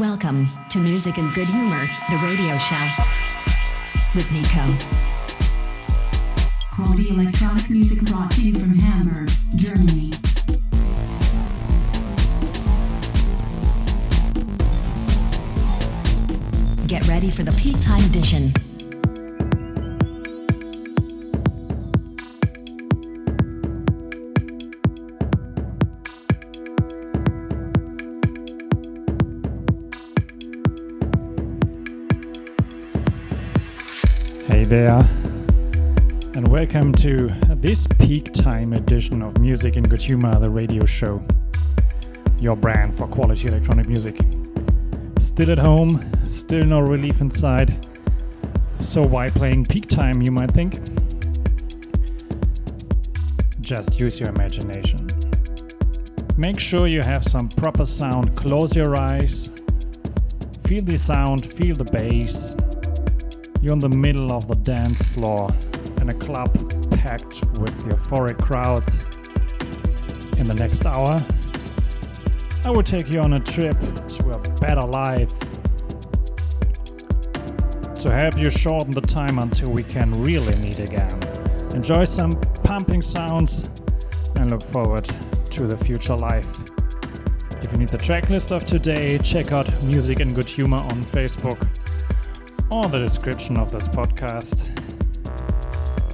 Welcome to Music and Good Humor, the radio show with Nico. Quality electronic music brought to you from Hamburg, Germany. Get ready for the peak time edition. There, and welcome to this peak time edition of Music in Good Humor, the radio show. Your brand for quality electronic music. Still at home, still no relief inside. So, why playing peak time, you might think? Just use your imagination. Make sure you have some proper sound, close your eyes, feel the sound, feel the bass, you're in the middle of the dance floor in a club packed with euphoric crowds. In the next hour, I will take you on a trip to a better life. To help you shorten the time until we can really meet again. Enjoy some pumping sounds and look forward to the future life. If you need the tracklist of today, check out Music and Good Humor on Facebook or the description of this podcast.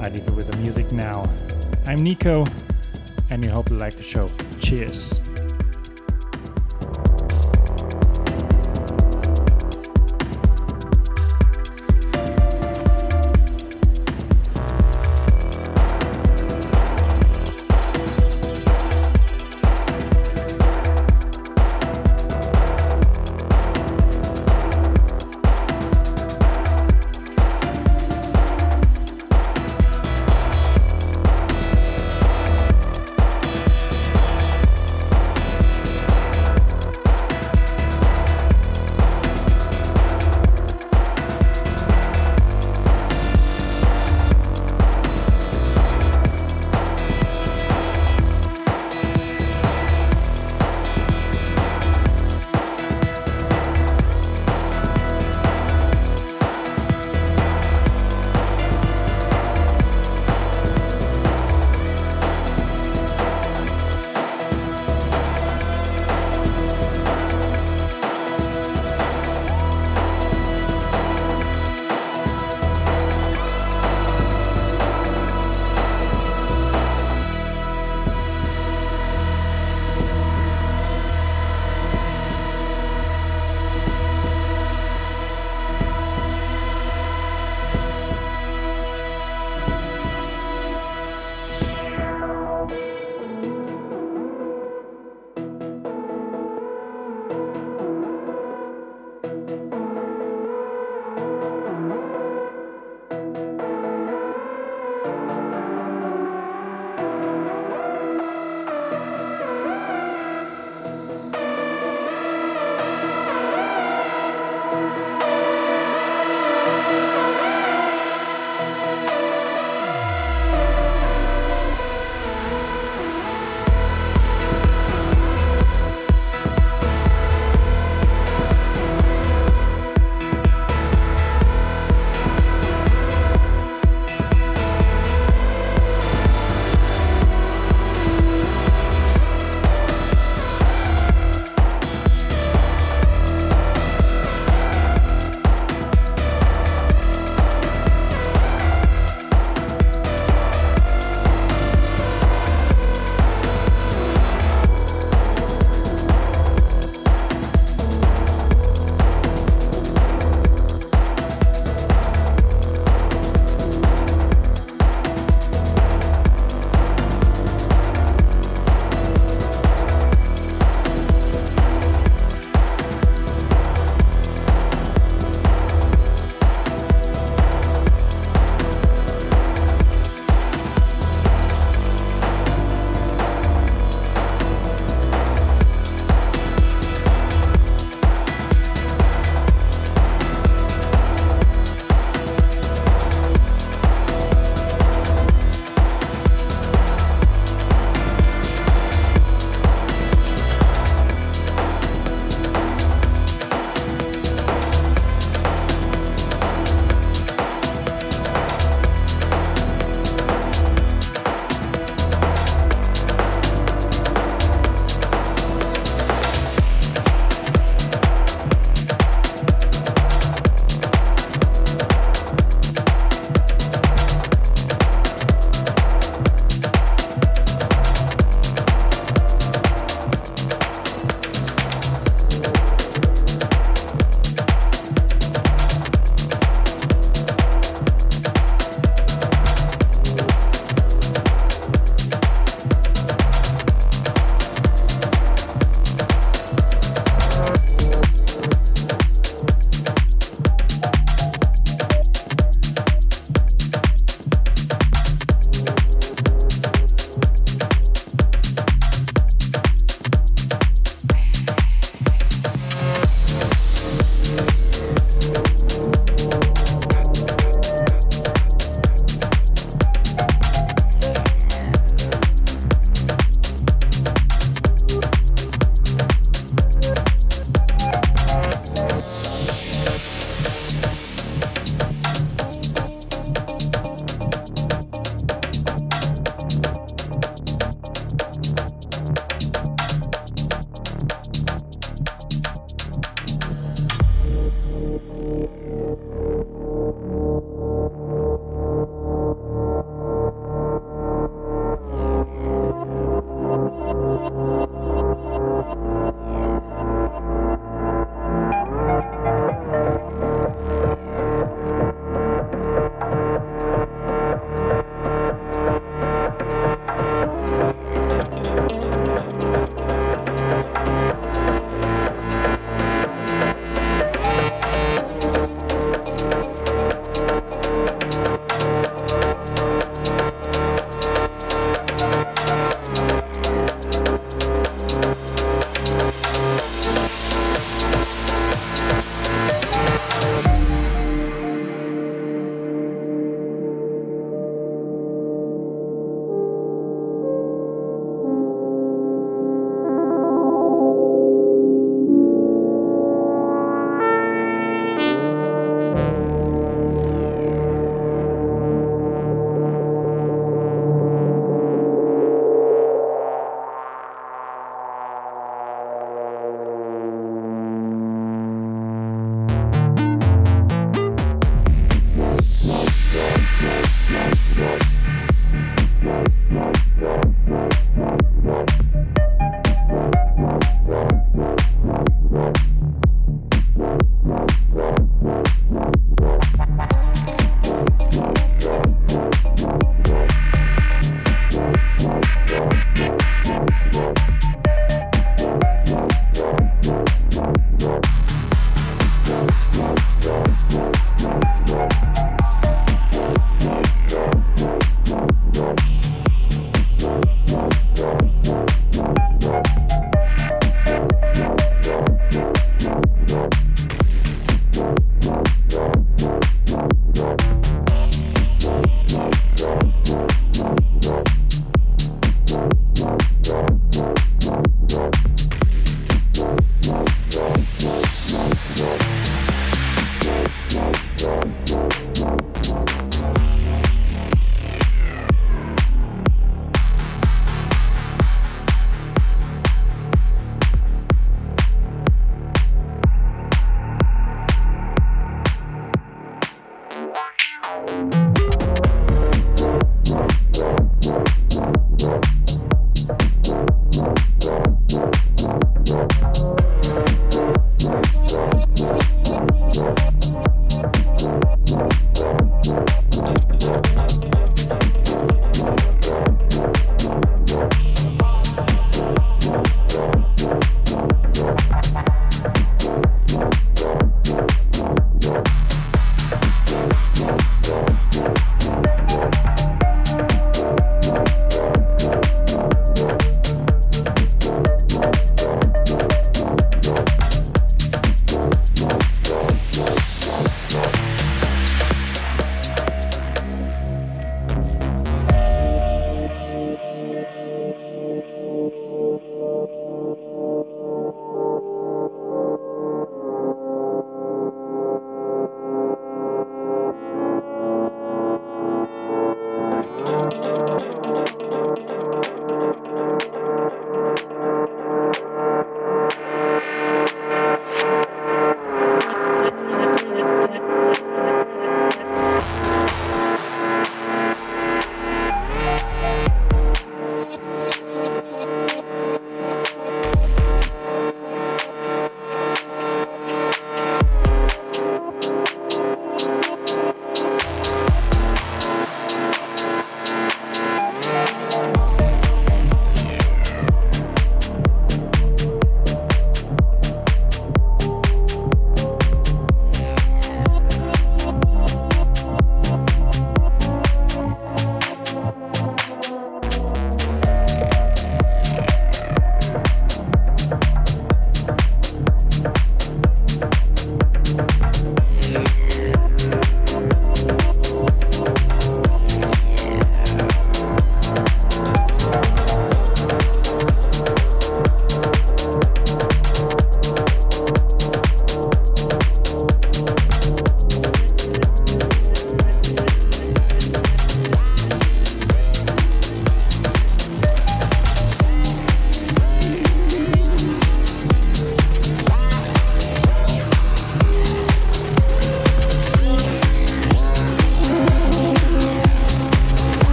I leave you with the music now. I'm Nico, and we hope you like the show. Cheers.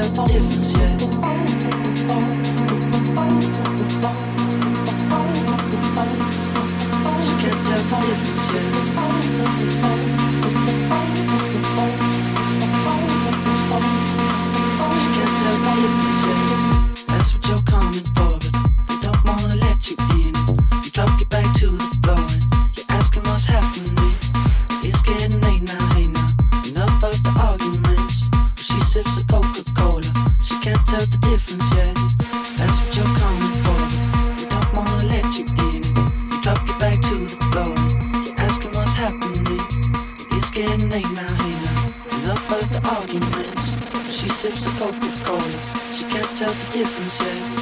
tellement if the hope is. She can't tell the difference yet.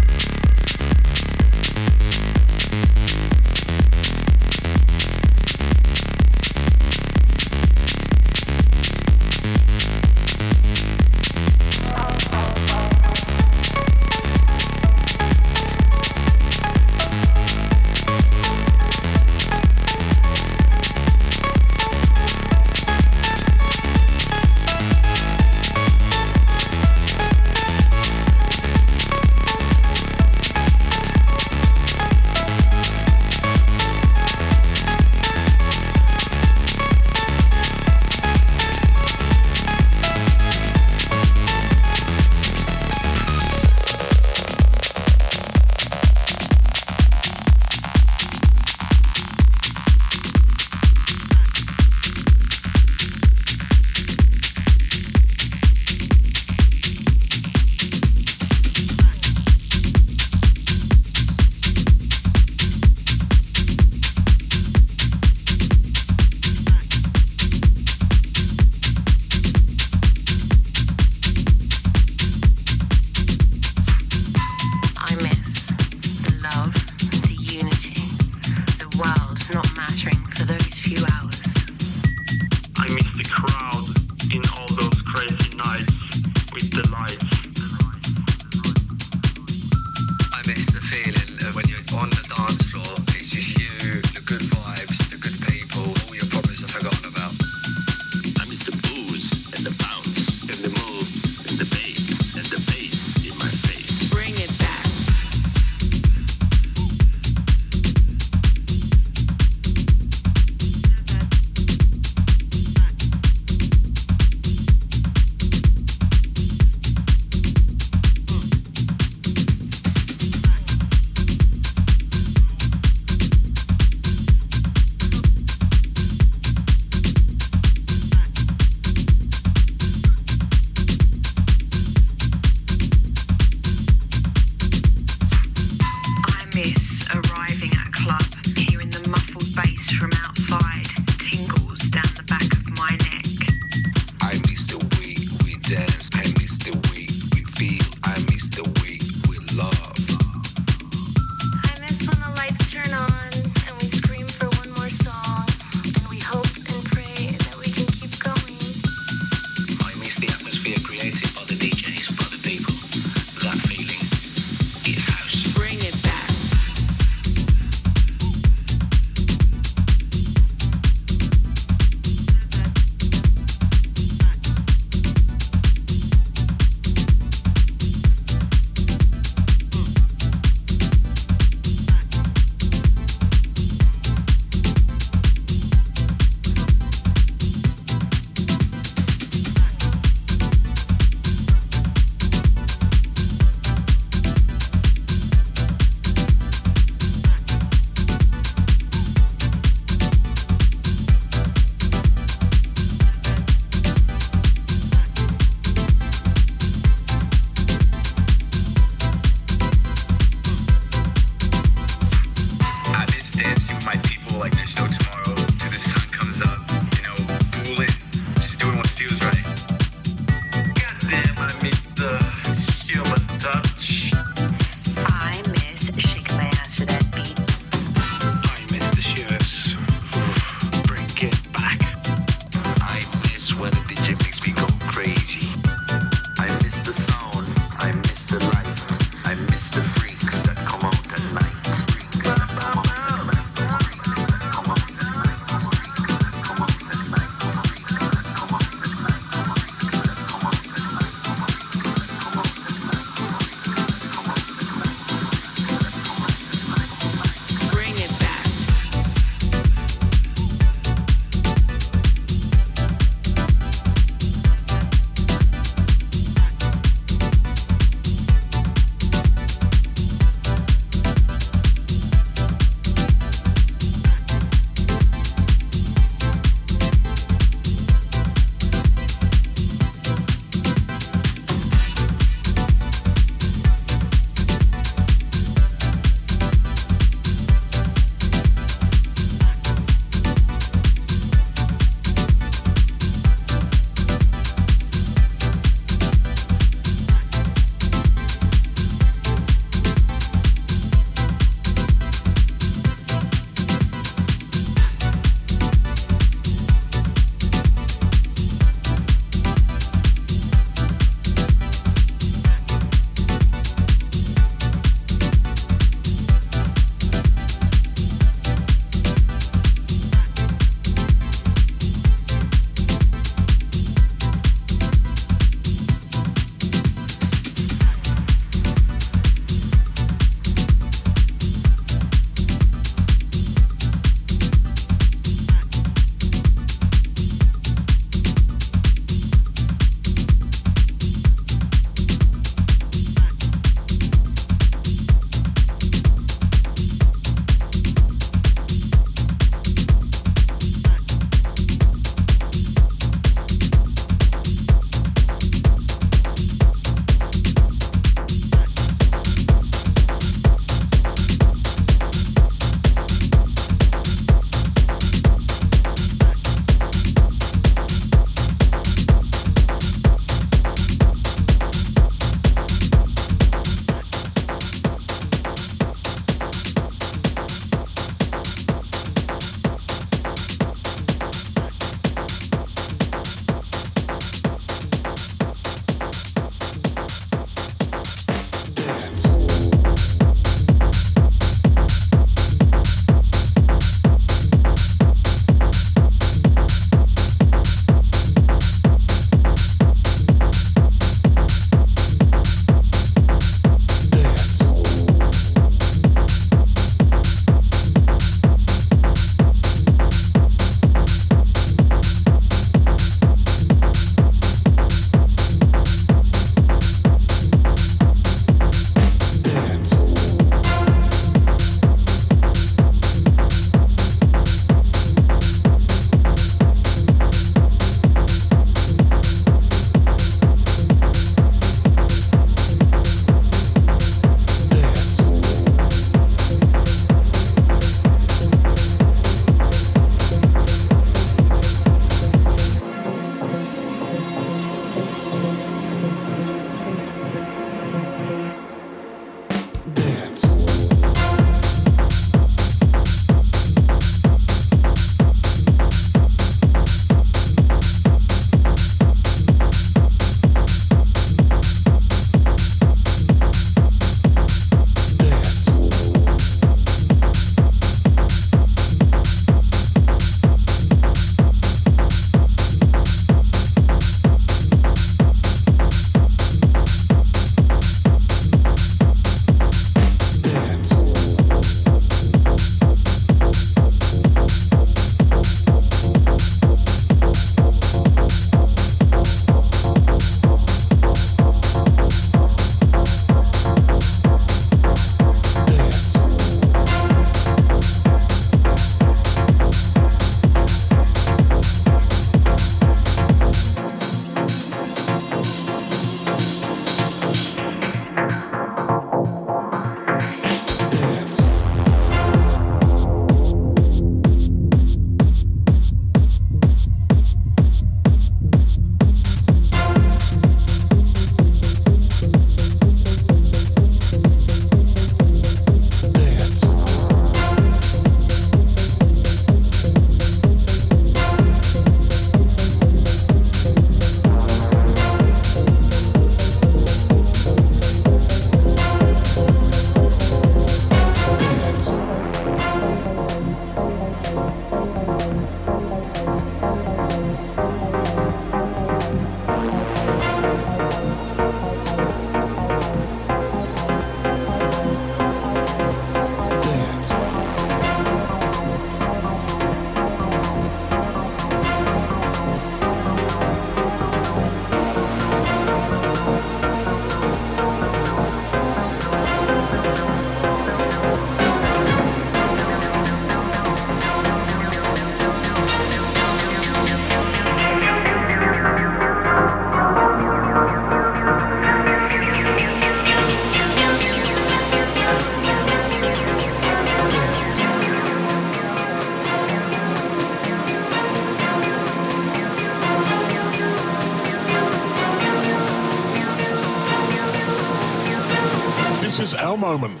Is our moment.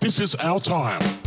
This is our time.